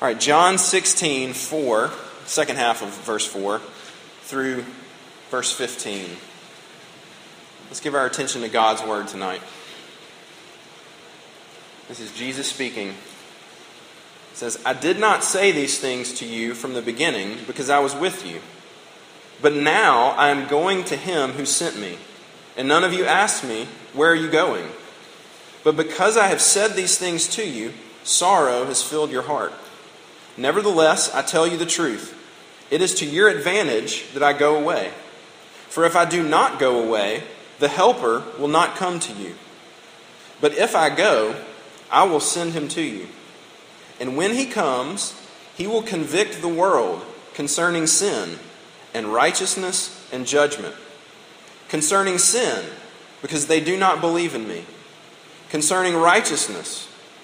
All right, John 16, 4, second half of verse 4 through verse 15. Let's give our attention to God's word tonight. This is Jesus speaking. It says, I did not say these things to you from the beginning because I was with you. But now I am going to him who sent me, and none of you asked me, Where are you going? But because I have said these things to you, sorrow has filled your heart. Nevertheless, I tell you the truth. It is to your advantage that I go away. For if I do not go away, the Helper will not come to you. But if I go, I will send him to you. And when he comes, he will convict the world concerning sin and righteousness and judgment. Concerning sin, because they do not believe in me. Concerning righteousness,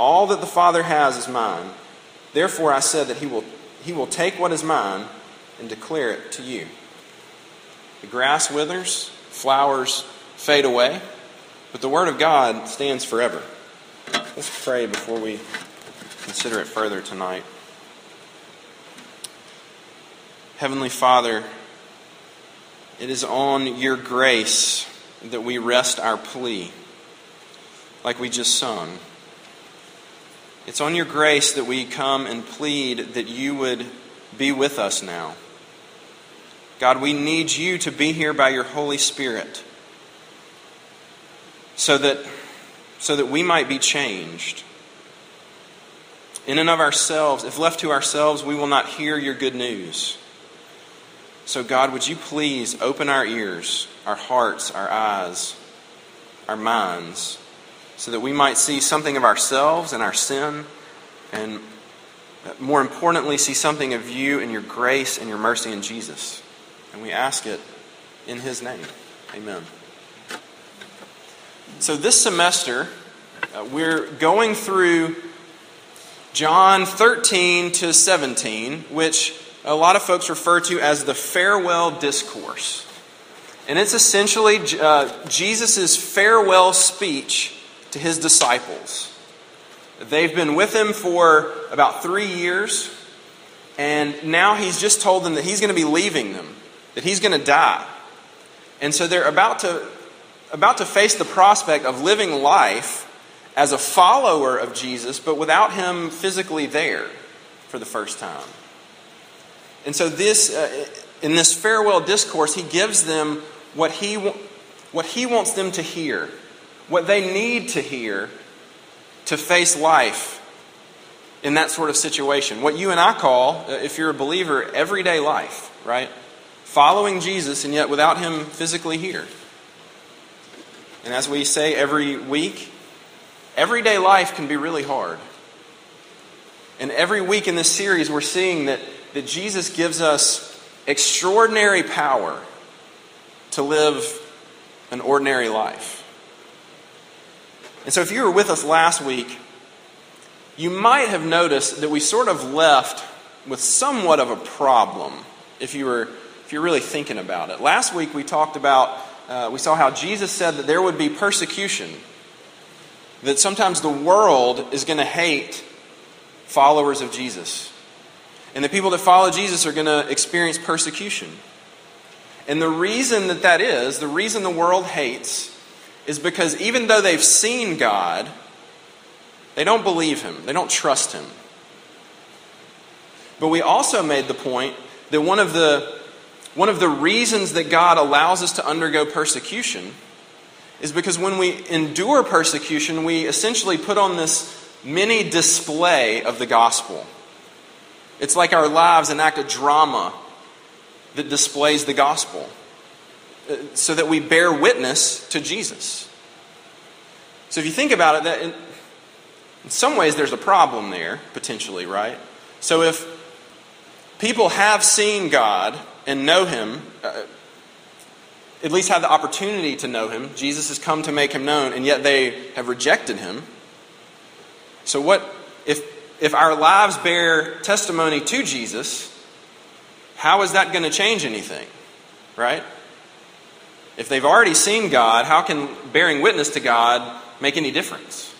All that the Father has is mine. Therefore I said that he will, he will take what is mine and declare it to you. The grass withers, flowers fade away but the Word of God stands forever. Let's pray before we consider it further tonight. Heavenly Father, it is on your grace that we rest our plea, like we just sung. It's on your grace that we come and plead that you would be with us now. God, we need you to be here by your Holy Spirit so that, so that we might be changed. In and of ourselves, if left to ourselves, we will not hear your good news. So, God, would you please open our ears, our hearts, our eyes, our minds, so that we might see something of ourselves and our sin, and more importantly, see something of you and your grace and your mercy in Jesus. And we ask it in his name. Amen. So, this semester, uh, we're going through John 13 to 17, which a lot of folks refer to as the farewell discourse. And it's essentially uh, Jesus' farewell speech to his disciples. They've been with him for about three years, and now he's just told them that he's going to be leaving them, that he's going to die. And so they're about to about to face the prospect of living life as a follower of Jesus, but without him physically there for the first time. And so, this, uh, in this farewell discourse, he gives them what he, what he wants them to hear, what they need to hear to face life in that sort of situation. What you and I call, uh, if you're a believer, everyday life, right? Following Jesus and yet without him physically here. And as we say every week, everyday life can be really hard. And every week in this series, we're seeing that, that Jesus gives us extraordinary power to live an ordinary life. And so, if you were with us last week, you might have noticed that we sort of left with somewhat of a problem if you were if you're really thinking about it. Last week we talked about uh, we saw how Jesus said that there would be persecution, that sometimes the world is going to hate followers of Jesus. And the people that follow Jesus are going to experience persecution. And the reason that that is, the reason the world hates, is because even though they've seen God, they don't believe Him, they don't trust Him. But we also made the point that one of the one of the reasons that God allows us to undergo persecution is because when we endure persecution, we essentially put on this mini display of the gospel. It's like our lives enact a drama that displays the gospel so that we bear witness to Jesus. So if you think about it, that In some ways, there's a problem there, potentially, right? So if people have seen God and know Him, uh, at least have the opportunity to know Him, Jesus has come to make Him known, and yet they have rejected Him. So, what if, if our lives bear testimony to Jesus? How is that going to change anything? Right? If they've already seen God, how can bearing witness to God make any difference?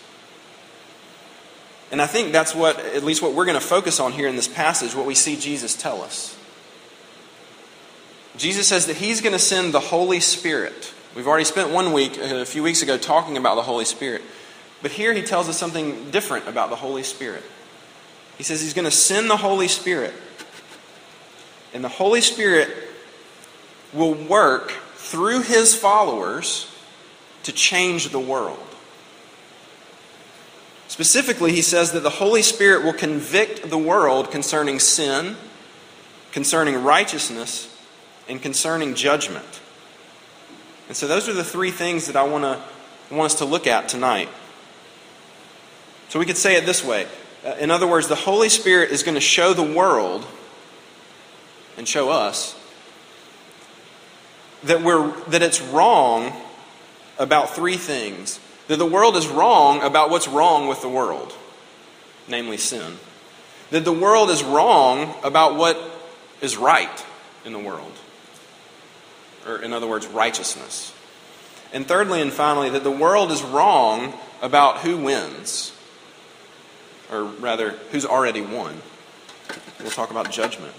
And I think that's what, at least what we're going to focus on here in this passage, what we see Jesus tell us. Jesus says that he's going to send the Holy Spirit. We've already spent one week, uh, a few weeks ago, talking about the Holy Spirit. But here he tells us something different about the Holy Spirit. He says he's going to send the Holy Spirit. And the Holy Spirit will work through his followers to change the world. Specifically, he says that the Holy Spirit will convict the world concerning sin, concerning righteousness, and concerning judgment. And so, those are the three things that I want, to, want us to look at tonight. So, we could say it this way. Uh, in other words, the Holy Spirit is going to show the world and show us that, we're, that it's wrong about three things. That the world is wrong about what's wrong with the world, namely sin. That the world is wrong about what is right in the world, or in other words, righteousness. And thirdly and finally, that the world is wrong about who wins, or rather, who's already won. We'll talk about judgment.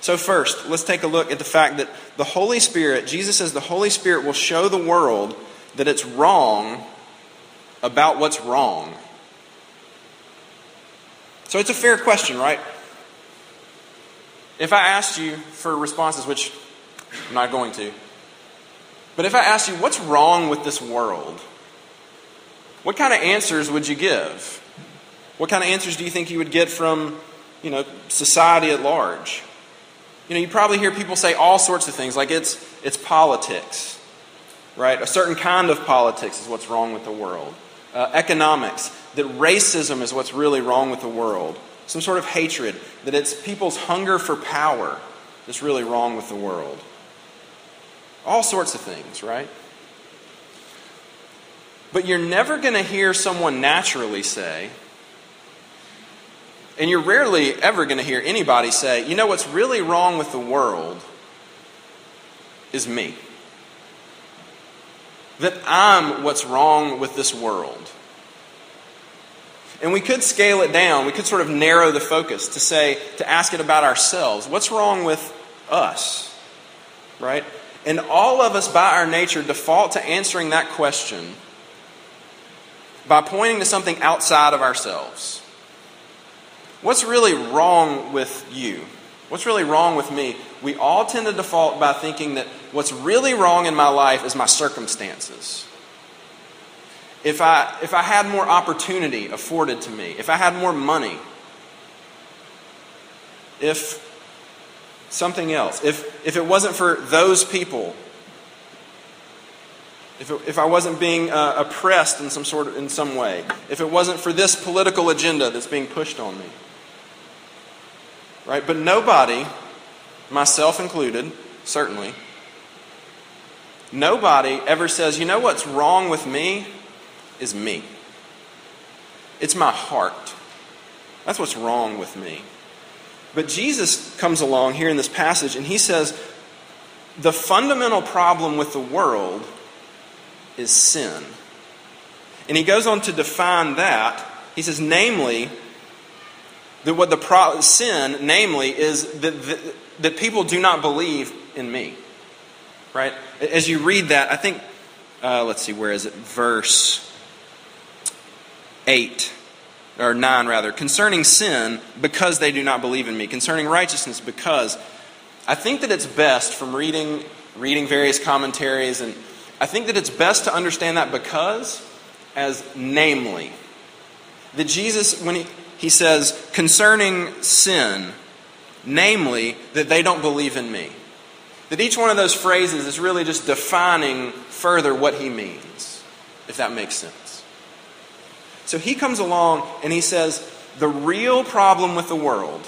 So, first, let's take a look at the fact that the Holy Spirit, Jesus says the Holy Spirit will show the world that it's wrong about what's wrong. So, it's a fair question, right? If I asked you for responses, which I'm not going to, but if I asked you, what's wrong with this world? What kind of answers would you give? What kind of answers do you think you would get from, you know, society at large? You know, you probably hear people say all sorts of things, like it's, it's politics, right? A certain kind of politics is what's wrong with the world. Uh, economics, that racism is what's really wrong with the world. Some sort of hatred, that it's people's hunger for power that's really wrong with the world. All sorts of things, right? But you're never going to hear someone naturally say, and you're rarely ever going to hear anybody say, you know what's really wrong with the world is me. That I'm what's wrong with this world. And we could scale it down. We could sort of narrow the focus to say, to ask it about ourselves. What's wrong with us? Right? And all of us, by our nature, default to answering that question by pointing to something outside of ourselves. What's really wrong with you? What's really wrong with me? We all tend to default by thinking that what's really wrong in my life is my circumstances. If I, if I had more opportunity afforded to me, if I had more money, if something else, if, if it wasn't for those people, if, it, if I wasn't being uh, oppressed in some sort of, in some way, if it wasn't for this political agenda that's being pushed on me. Right? But nobody, myself included, certainly, nobody ever says, you know what's wrong with me is me. It's my heart. That's what's wrong with me. But Jesus comes along here in this passage and he says, the fundamental problem with the world is sin. And he goes on to define that. He says, namely, that what the pro- sin, namely, is that, that, that people do not believe in me. Right? As you read that, I think, uh, let's see, where is it? Verse 8, or 9 rather. Concerning sin, because they do not believe in me. Concerning righteousness, because. I think that it's best from reading, reading various commentaries, and I think that it's best to understand that because as namely. That Jesus, when he, he says, concerning sin, namely, that they don't believe in me. That each one of those phrases is really just defining further what he means, if that makes sense. So he comes along and he says, the real problem with the world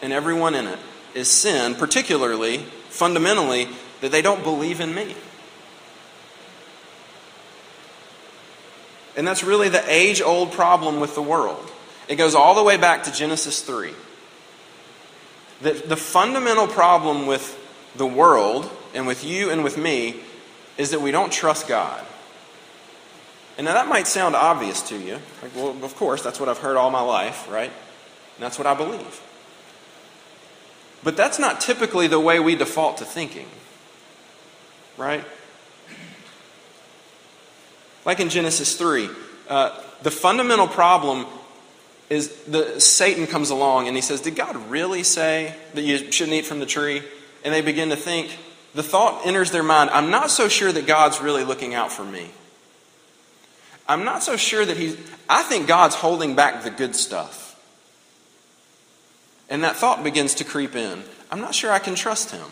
and everyone in it is sin, particularly, fundamentally, that they don't believe in me. And that's really the age old problem with the world. It goes all the way back to Genesis 3. The, the fundamental problem with the world and with you and with me is that we don't trust God. And now that might sound obvious to you. Like, well, of course, that's what I've heard all my life, right? And that's what I believe. But that's not typically the way we default to thinking, right? Like in Genesis 3, uh, the fundamental problem is the Satan comes along and he says, Did God really say that you shouldn't eat from the tree? And they begin to think, the thought enters their mind, I'm not so sure that God's really looking out for me. I'm not so sure that he's, I think God's holding back the good stuff. And that thought begins to creep in. I'm not sure I can trust him.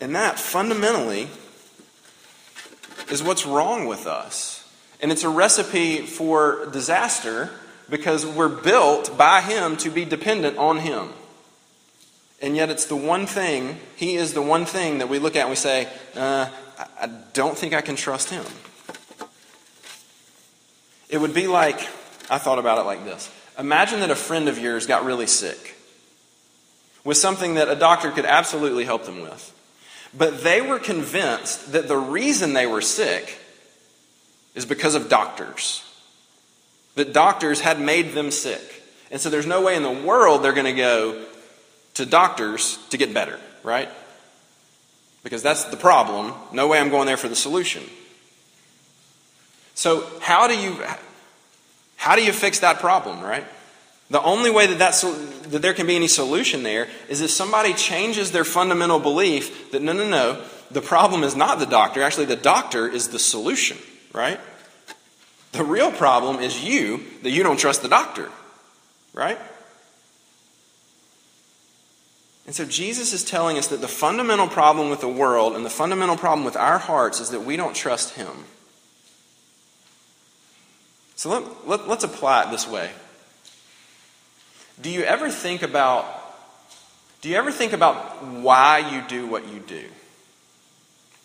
And that fundamentally is what's wrong with us. And it's a recipe for disaster because we're built by Him to be dependent on Him. And yet, it's the one thing, He is the one thing that we look at and we say, uh, I don't think I can trust Him. It would be like, I thought about it like this Imagine that a friend of yours got really sick with something that a doctor could absolutely help them with. But they were convinced that the reason they were sick is because of doctors. That doctors had made them sick. And so there's no way in the world they're going to go to doctors to get better, right? Because that's the problem. No way I'm going there for the solution. So how do you how do you fix that problem, right? The only way that, that's, that there can be any solution there is if somebody changes their fundamental belief that no, no, no, the problem is not the doctor. Actually, the doctor is the solution, right? The real problem is you, that you don't trust the doctor, right? And so Jesus is telling us that the fundamental problem with the world and the fundamental problem with our hearts is that we don't trust Him. So let, let, let's apply it this way. Do you ever think about do you ever think about why you do what you do?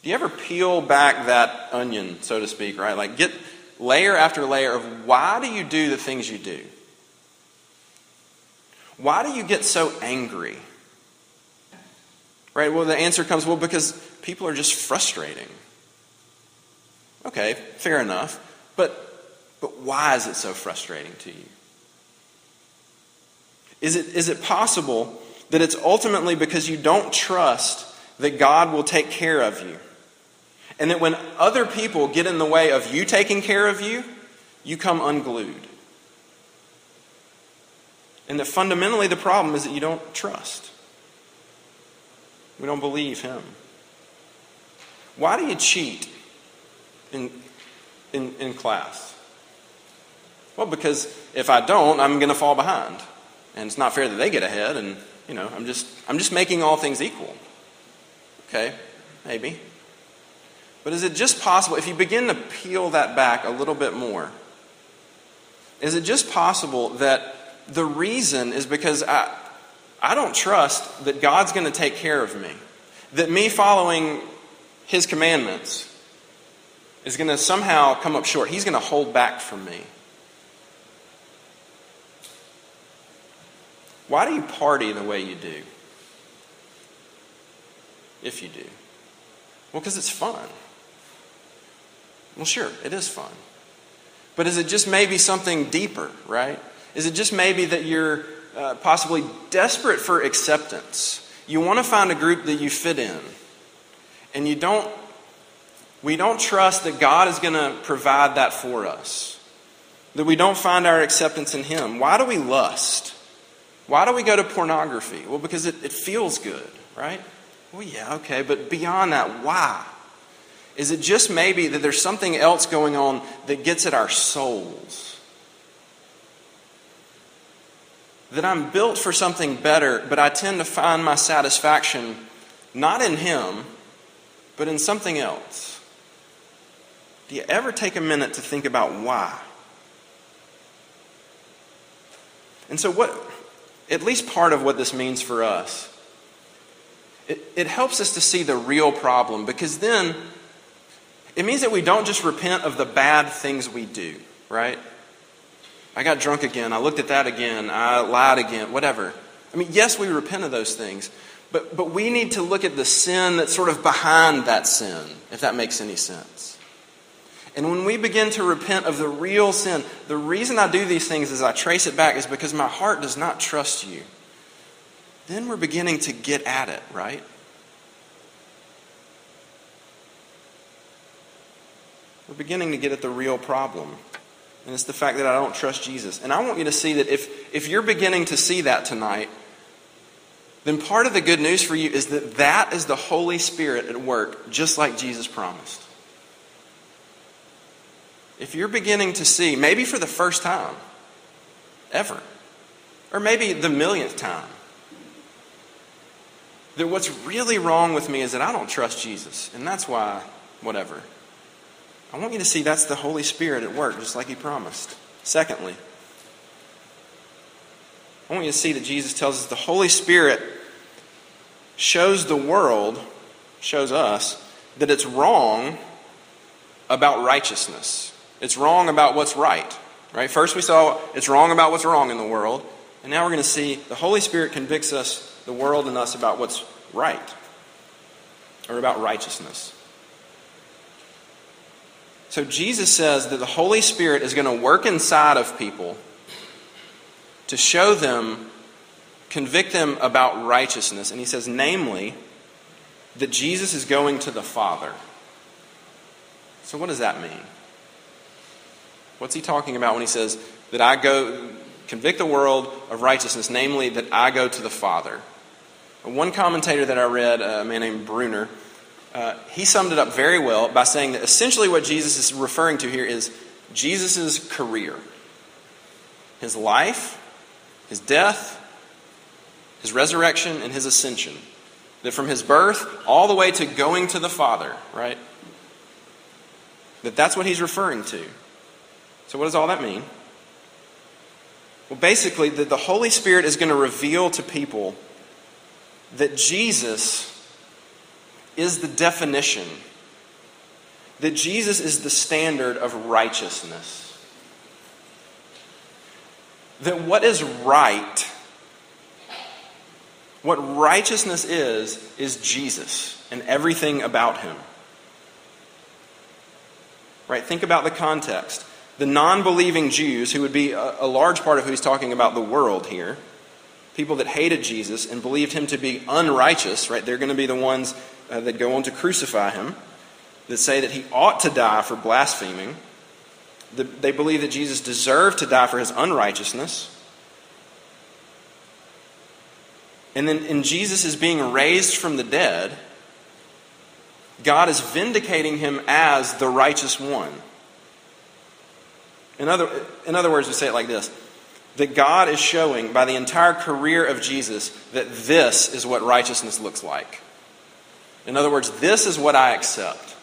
Do you ever peel back that onion, so to speak, right? Like get layer after layer of why do you do the things you do? Why do you get so angry? Right? Well, the answer comes, well, because people are just frustrating. Okay, fair enough. But but why is it so frustrating to you? Is it, is it possible that it's ultimately because you don't trust that God will take care of you? And that when other people get in the way of you taking care of you, you come unglued. And that fundamentally the problem is that you don't trust. We don't believe Him. Why do you cheat in, in, in class? Well, because if I don't, I'm going to fall behind and it's not fair that they get ahead and you know i'm just i'm just making all things equal okay maybe but is it just possible if you begin to peel that back a little bit more is it just possible that the reason is because i i don't trust that god's going to take care of me that me following his commandments is going to somehow come up short he's going to hold back from me Why do you party the way you do? If you do. Well, because it's fun. Well, sure, it is fun. But is it just maybe something deeper, right? Is it just maybe that you're uh, possibly desperate for acceptance? You want to find a group that you fit in. And you don't, we don't trust that God is going to provide that for us. That we don't find our acceptance in Him. Why do we lust? Why do we go to pornography? Well, because it, it feels good, right? Well, yeah, okay, but beyond that, why? Is it just maybe that there's something else going on that gets at our souls? That I'm built for something better, but I tend to find my satisfaction not in Him, but in something else. Do you ever take a minute to think about why? And so, what, at least part of what this means for us, it, it helps us to see the real problem because then it means that we don't just repent of the bad things we do, right? I got drunk again. I looked at that again. I lied again, whatever. I mean, yes, we repent of those things, but, but we need to look at the sin that's sort of behind that sin, if that makes any sense. And when we begin to repent of the real sin, the reason I do these things as I trace it back is because my heart does not trust you. Then we're beginning to get at it, right? We're beginning to get at the real problem. And it's the fact that I don't trust Jesus. And I want you to see that if, if you're beginning to see that tonight, then part of the good news for you is that that is the Holy Spirit at work, just like Jesus promised. If you're beginning to see, maybe for the first time ever, or maybe the millionth time, that what's really wrong with me is that I don't trust Jesus, and that's why, whatever. I want you to see that's the Holy Spirit at work, just like He promised. Secondly, I want you to see that Jesus tells us the Holy Spirit shows the world, shows us, that it's wrong about righteousness. It's wrong about what's right. Right? First we saw it's wrong about what's wrong in the world, and now we're going to see the Holy Spirit convicts us, the world and us, about what's right. Or about righteousness. So Jesus says that the Holy Spirit is going to work inside of people to show them, convict them about righteousness. And he says, namely, that Jesus is going to the Father. So, what does that mean? What's he talking about when he says that I go, convict the world of righteousness, namely that I go to the Father? One commentator that I read, a man named Bruner, uh, he summed it up very well by saying that essentially what Jesus is referring to here is Jesus' career, his life, his death, his resurrection, and his ascension. That from his birth all the way to going to the Father, right? That that's what he's referring to. So, what does all that mean? Well, basically, that the Holy Spirit is going to reveal to people that Jesus is the definition, that Jesus is the standard of righteousness. That what is right, what righteousness is, is Jesus and everything about him. Right? Think about the context. The non believing Jews, who would be a, a large part of who he's talking about the world here, people that hated Jesus and believed him to be unrighteous, right? They're going to be the ones uh, that go on to crucify him, that say that he ought to die for blaspheming. The, they believe that Jesus deserved to die for his unrighteousness. And then in Jesus is being raised from the dead, God is vindicating him as the righteous one. In other, in other words, we say it like this that God is showing by the entire career of Jesus that this is what righteousness looks like. In other words, this is what I accept.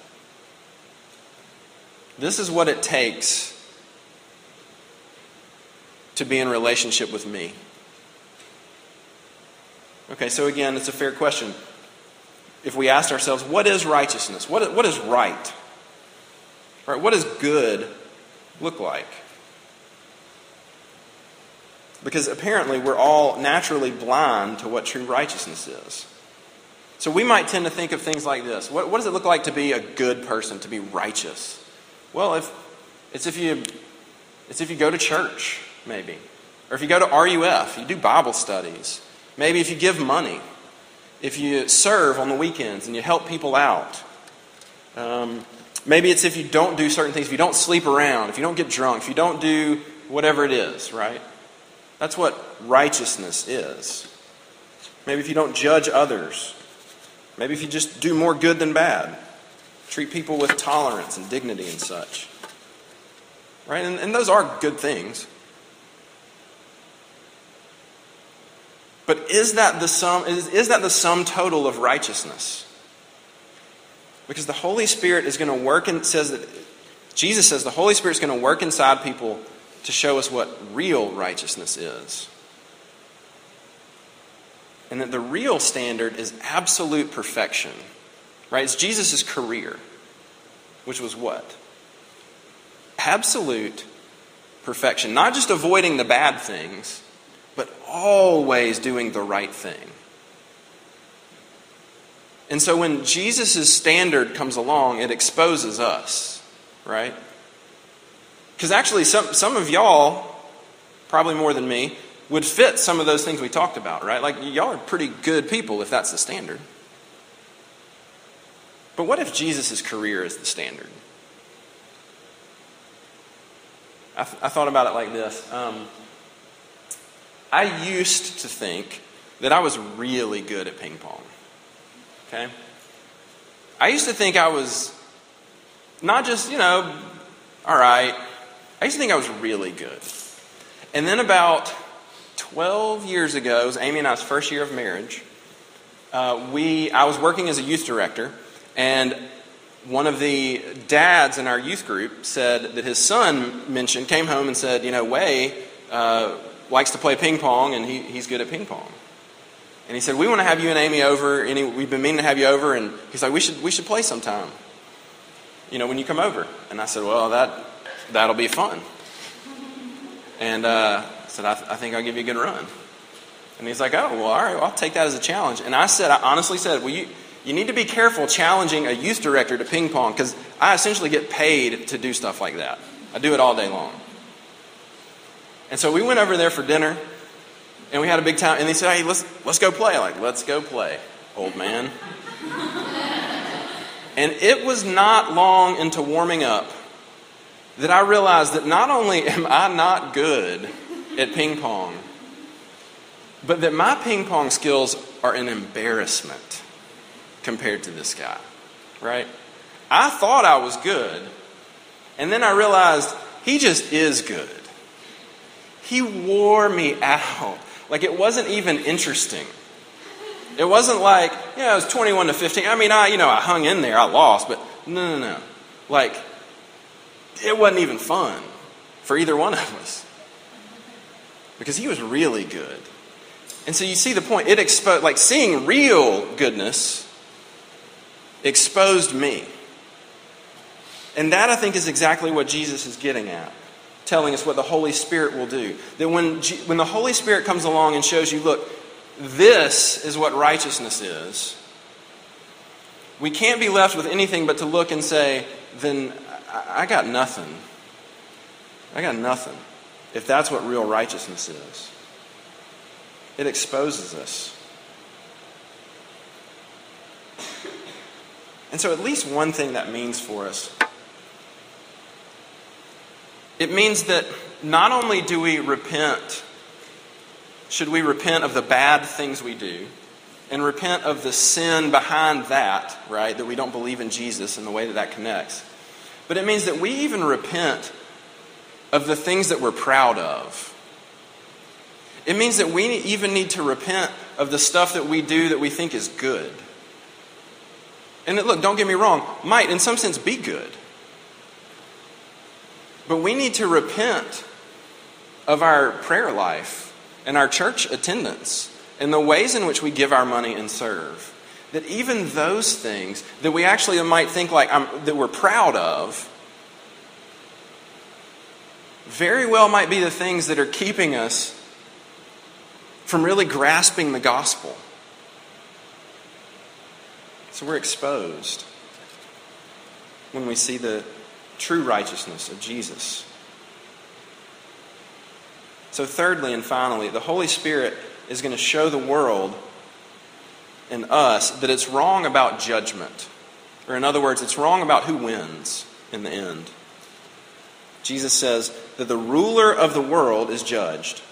This is what it takes to be in relationship with me. Okay, so again, it's a fair question. If we asked ourselves, what is righteousness? What is, what is right? Right? What does good look like? Because apparently we're all naturally blind to what true righteousness is. So we might tend to think of things like this. What, what does it look like to be a good person, to be righteous? Well, if it's if you it's if you go to church, maybe. Or if you go to RUF, you do Bible studies. Maybe if you give money. If you serve on the weekends and you help people out. Um, maybe it's if you don't do certain things, if you don't sleep around, if you don't get drunk, if you don't do whatever it is, right? That's what righteousness is. Maybe if you don't judge others, Maybe if you just do more good than bad, treat people with tolerance and dignity and such. Right? And, and those are good things. But is that the sum is, is that the sum total of righteousness? Because the Holy Spirit is going to work and says that Jesus says the Holy Spirit is going to work inside people to show us what real righteousness is. And that the real standard is absolute perfection. Right? It's Jesus' career, which was what? Absolute perfection. Not just avoiding the bad things, but always doing the right thing. And so when Jesus' standard comes along, it exposes us, right? Because actually, some, some of y'all, probably more than me, would fit some of those things we talked about, right? Like, y'all are pretty good people if that's the standard. But what if Jesus' career is the standard? I, th- I thought about it like this. Um, I used to think that I was really good at ping pong. Okay? I used to think I was not just, you know, all right. I used to think I was really good. And then about 12 years ago, it was Amy and I's first year of marriage. Uh, we, I was working as a youth director, and one of the dads in our youth group said that his son mentioned, came home and said, you know, Way uh, likes to play ping pong, and he, he's good at ping pong. And he said, We want to have you and Amy over. Any, we've been meaning to have you over. And he's like, we should, we should play sometime, you know, when you come over. And I said, Well, that, that'll be fun. And uh, said, I, th- I think I'll give you a good run. And he's like, Oh, well, all right, well, I'll take that as a challenge. And I said, I honestly said, Well, you, you need to be careful challenging a youth director to ping pong because I essentially get paid to do stuff like that. I do it all day long. And so we went over there for dinner. And we had a big time, and they said, hey, let's, let's go play. like, let's go play, old man. and it was not long into warming up that I realized that not only am I not good at ping pong, but that my ping pong skills are an embarrassment compared to this guy, right? I thought I was good, and then I realized he just is good. He wore me out. Like it wasn't even interesting. It wasn't like, yeah, it was 21 to 15. I mean, I, you know, I hung in there, I lost, but no, no, no. Like, it wasn't even fun for either one of us. Because he was really good. And so you see the point. It exposed, like, seeing real goodness exposed me. And that, I think, is exactly what Jesus is getting at telling us what the Holy Spirit will do. That when, when the Holy Spirit comes along and shows you, look, this is what righteousness is, we can't be left with anything but to look and say, then I got nothing. I got nothing. If that's what real righteousness is, it exposes us. And so, at least one thing that means for us it means that not only do we repent, should we repent of the bad things we do, and repent of the sin behind that, right, that we don't believe in Jesus and the way that that connects, but it means that we even repent of the things that we're proud of. It means that we even need to repent of the stuff that we do that we think is good. And look, don't get me wrong, might in some sense be good. But we need to repent of our prayer life and our church attendance and the ways in which we give our money and serve. That even those things that we actually might think like um, that we're proud of, very well might be the things that are keeping us from really grasping the gospel. So we're exposed when we see the true righteousness of Jesus. So, thirdly and finally, the Holy Spirit is going to show the world and us that it's wrong about judgment. Or, in other words, it's wrong about who wins in the end. Jesus says that the ruler of the world is judged,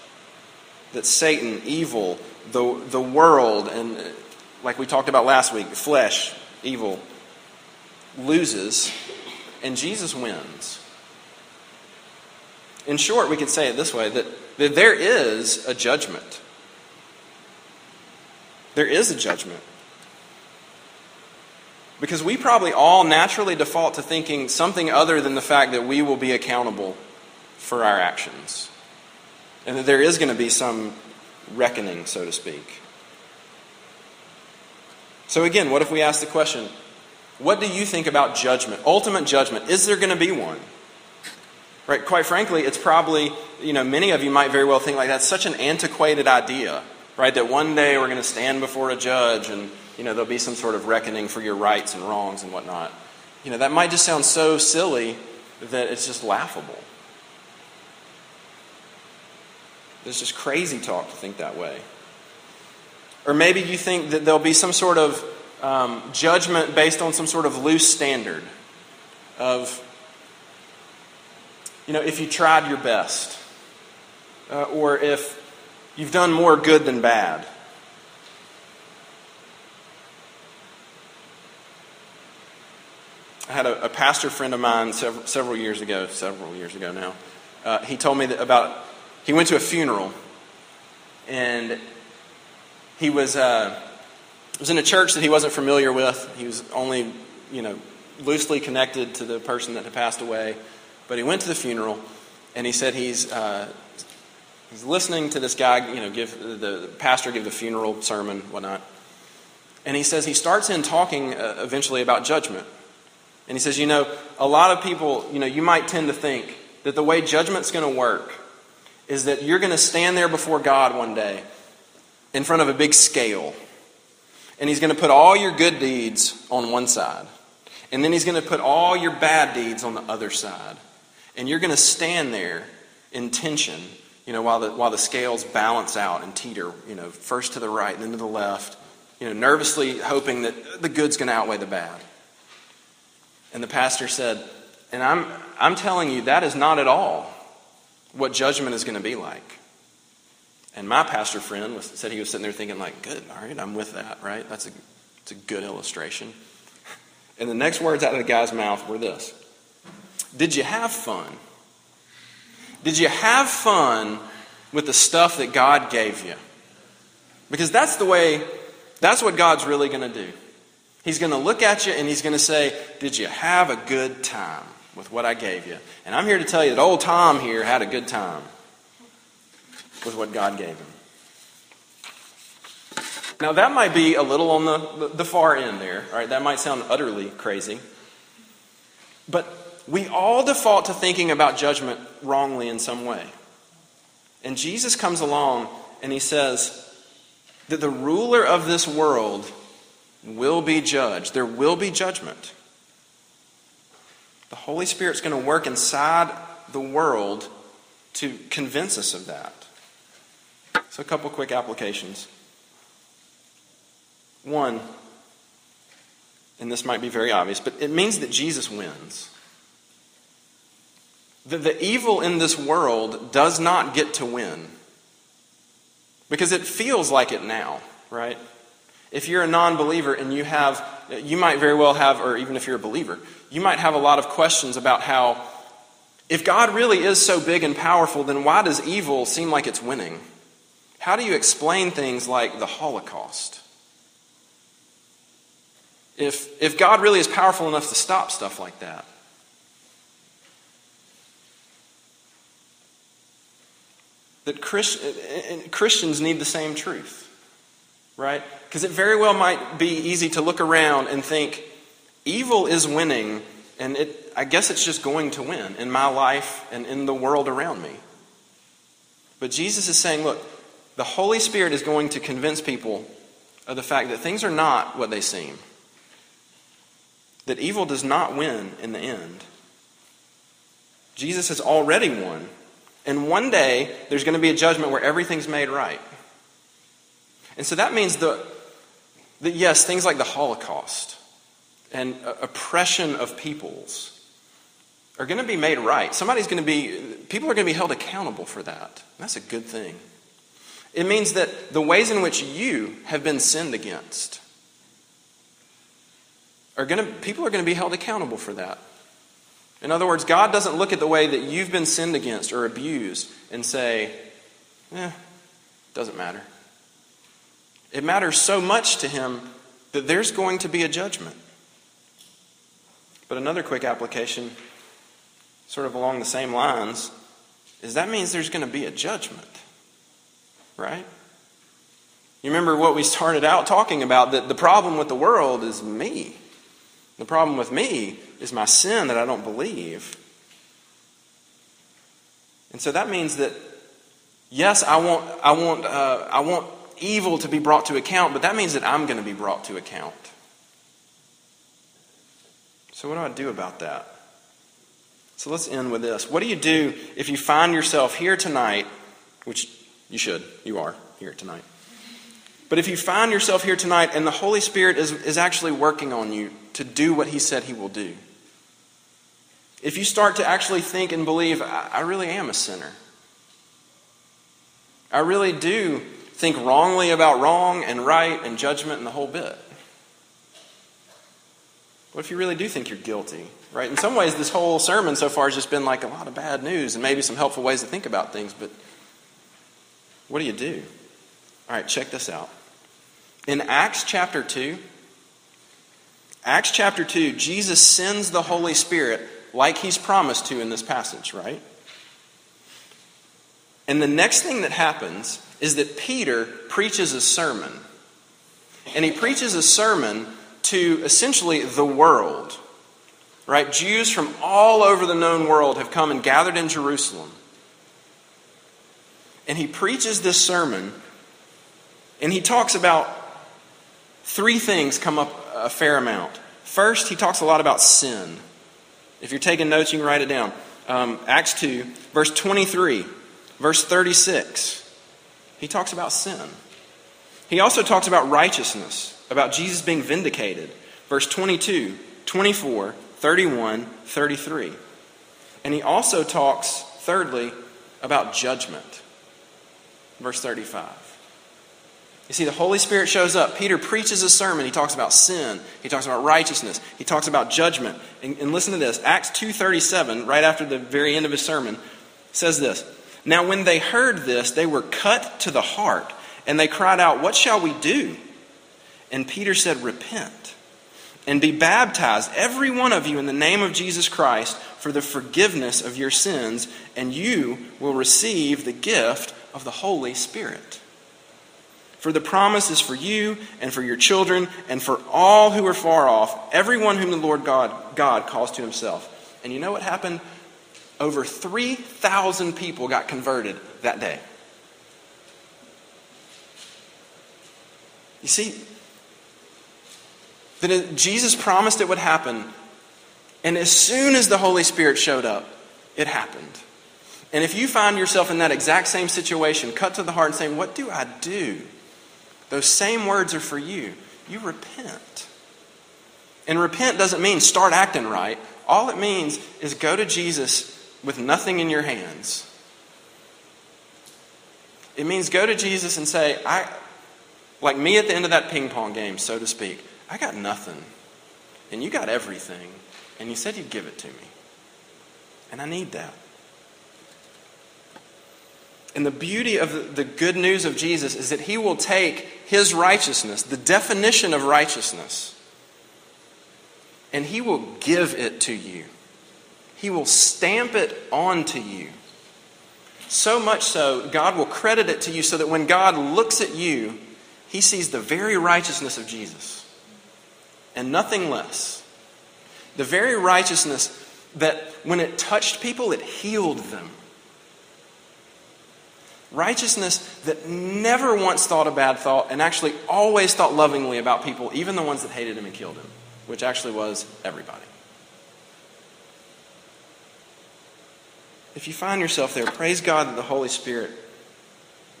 that Satan, evil, the, the world, and uh, like we talked about last week, flesh, evil, loses and Jesus wins. In short, we could say it this way that, that there is a judgment. There is a judgment. Because we probably all naturally default to thinking something other than the fact that we will be accountable for our actions. And that there is going to be some reckoning, so to speak. So, again, what if we ask the question what do you think about judgment? Ultimate judgment. Is there going to be one? Right? Quite frankly, it's probably, you know, many of you might very well think like that's such an antiquated idea, right? That one day we're going to stand before a judge and, you know, there'll be some sort of reckoning for your rights and wrongs and whatnot. You know, that might just sound so silly that it's just laughable. It's just crazy talk to think that way. Or maybe you think that there'll be some sort of um, judgment based on some sort of loose standard of, you know, if you tried your best, uh, or if you've done more good than bad. I had a, a pastor friend of mine several, several, years ago, several years ago now. Uh, he told me about, he went to a funeral and he was, uh, was in a church that he wasn't familiar with. He was only, you know, loosely connected to the person that had passed away. But he went to the funeral, and he said he's uh, he's listening to this guy, you know, give the, pastor give the funeral sermon, whatnot. And he says he starts in talking uh, eventually about judgment. And he says, you know, a lot of people, you know, you might tend to think that the way judgment's going to work is that you're going to stand there before God one day in front of a big scale. And he's going to put all your good deeds on one side. And then he's going to put all your bad deeds on the other side. And you're going to stand there in tension, you know, while the, while the scales balance out and teeter, you know, first to the right and then to the left, you know, nervously hoping that the good's going to outweigh the bad. And the pastor said, and I'm, I'm telling you, that is not at all what judgment is going to be like. And my pastor friend was, said he was sitting there thinking, like, good, all right, I'm with that, right? That's a, it's a good illustration. And the next words out of the guy's mouth were this Did you have fun? Did you have fun with the stuff that God gave you? Because that's the way, that's what God's really going to do. He's going to look at you and he's going to say, Did you have a good time with what I gave you? And I'm here to tell you that old Tom here had a good time with what God gave him. Now, that might be a little on the, the far end there, right? That might sound utterly crazy. But we all default to thinking about judgment wrongly in some way. And Jesus comes along and he says that the ruler of this world will be judged. There will be judgment. The Holy Spirit's going to work inside the world to convince us of that. So, a couple quick applications. One, and this might be very obvious, but it means that Jesus wins. The, the evil in this world does not get to win. Because it feels like it now, right? If you're a non believer and you have, you might very well have, or even if you're a believer, you might have a lot of questions about how, if God really is so big and powerful, then why does evil seem like it's winning? How do you explain things like the Holocaust? If, if God really is powerful enough to stop stuff like that, that Christ, Christians need the same truth, right? Because it very well might be easy to look around and think evil is winning, and it, I guess it's just going to win in my life and in the world around me. But Jesus is saying, look, the Holy Spirit is going to convince people of the fact that things are not what they seem, that evil does not win in the end. Jesus has already won. And one day, there's going to be a judgment where everything's made right. And so that means that, that yes, things like the Holocaust and oppression of peoples are going to be made right. Somebody's going to be, people are going to be held accountable for that. That's a good thing. It means that the ways in which you have been sinned against are going to, people are going to be held accountable for that. In other words, God doesn't look at the way that you've been sinned against or abused and say, eh, doesn't matter. It matters so much to Him that there's going to be a judgment. But another quick application, sort of along the same lines, is that means there's going to be a judgment. Right? You remember what we started out talking about that the problem with the world is me. The problem with me is my sin that I don't believe. And so that means that, yes, I want, I want, uh, I want evil to be brought to account, but that means that I'm going to be brought to account. So, what do I do about that? So, let's end with this. What do you do if you find yourself here tonight, which you should, you are here tonight. But if you find yourself here tonight and the Holy Spirit is, is actually working on you to do what He said He will do, if you start to actually think and believe, I, I really am a sinner, I really do think wrongly about wrong and right and judgment and the whole bit. What if you really do think you're guilty? Right? In some ways, this whole sermon so far has just been like a lot of bad news and maybe some helpful ways to think about things, but what do you do? All right, check this out. In Acts chapter 2, Acts chapter 2, Jesus sends the Holy Spirit like he's promised to in this passage, right? And the next thing that happens is that Peter preaches a sermon. And he preaches a sermon to essentially the world. Right? Jews from all over the known world have come and gathered in Jerusalem. And he preaches this sermon, and he talks about three things come up a fair amount. First, he talks a lot about sin. If you're taking notes, you can write it down. Um, Acts 2, verse 23, verse 36. He talks about sin. He also talks about righteousness, about Jesus being vindicated. Verse 22, 24, 31, 33. And he also talks, thirdly, about judgment. Verse 35. You see, the Holy Spirit shows up. Peter preaches a sermon. He talks about sin. He talks about righteousness. He talks about judgment. And, and listen to this. Acts 2.37, right after the very end of his sermon, says this. Now when they heard this, they were cut to the heart, and they cried out, What shall we do? And Peter said, Repent, and be baptized, every one of you, in the name of Jesus Christ, for the forgiveness of your sins, and you will receive the gift of the Holy Spirit. For the promise is for you and for your children and for all who are far off, everyone whom the Lord God, God calls to himself. And you know what happened? Over 3,000 people got converted that day. You see, that Jesus promised it would happen, and as soon as the Holy Spirit showed up, it happened. And if you find yourself in that exact same situation, cut to the heart and saying, What do I do? Those same words are for you. You repent. And repent doesn't mean start acting right. All it means is go to Jesus with nothing in your hands. It means go to Jesus and say, I, like me at the end of that ping pong game, so to speak, I got nothing. And you got everything. And you said you'd give it to me. And I need that. And the beauty of the good news of Jesus is that he will take his righteousness, the definition of righteousness, and he will give it to you. He will stamp it onto you. So much so, God will credit it to you so that when God looks at you, he sees the very righteousness of Jesus and nothing less. The very righteousness that when it touched people, it healed them. Righteousness that never once thought a bad thought and actually always thought lovingly about people, even the ones that hated him and killed him, which actually was everybody. If you find yourself there, praise God that the Holy Spirit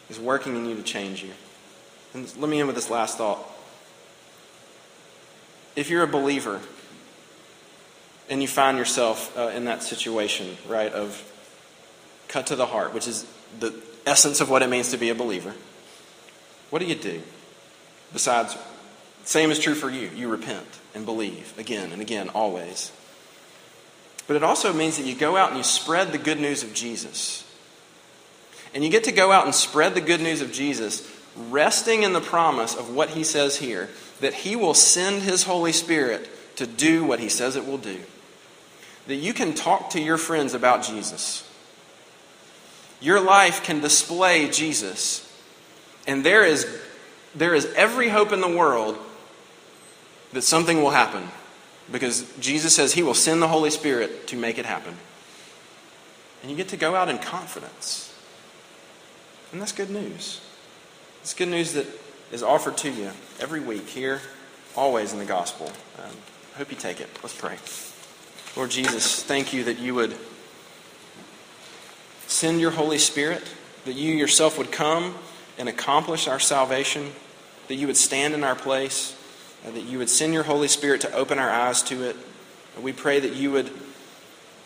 is working in you to change you. And let me end with this last thought. If you're a believer and you find yourself uh, in that situation, right, of cut to the heart, which is the essence of what it means to be a believer, what do you do? Besides, same is true for you. You repent and believe again and again, always. But it also means that you go out and you spread the good news of Jesus. And you get to go out and spread the good news of Jesus, resting in the promise of what he says here that he will send his Holy Spirit to do what he says it will do. that you can talk to your friends about Jesus. Your life can display Jesus. And there is, there is every hope in the world that something will happen because Jesus says he will send the Holy Spirit to make it happen. And you get to go out in confidence. And that's good news. It's good news that is offered to you every week here, always in the gospel. Um, I hope you take it. Let's pray. Lord Jesus, thank you that you would send your Holy Spirit, that you yourself would come and accomplish our salvation, that you would stand in our place, Uh, that you would send your Holy Spirit to open our eyes to it. We pray that you would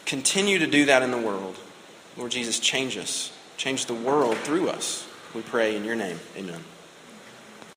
continue to do that in the world. Lord Jesus, change us. Change the world through us. We pray in your name. Amen.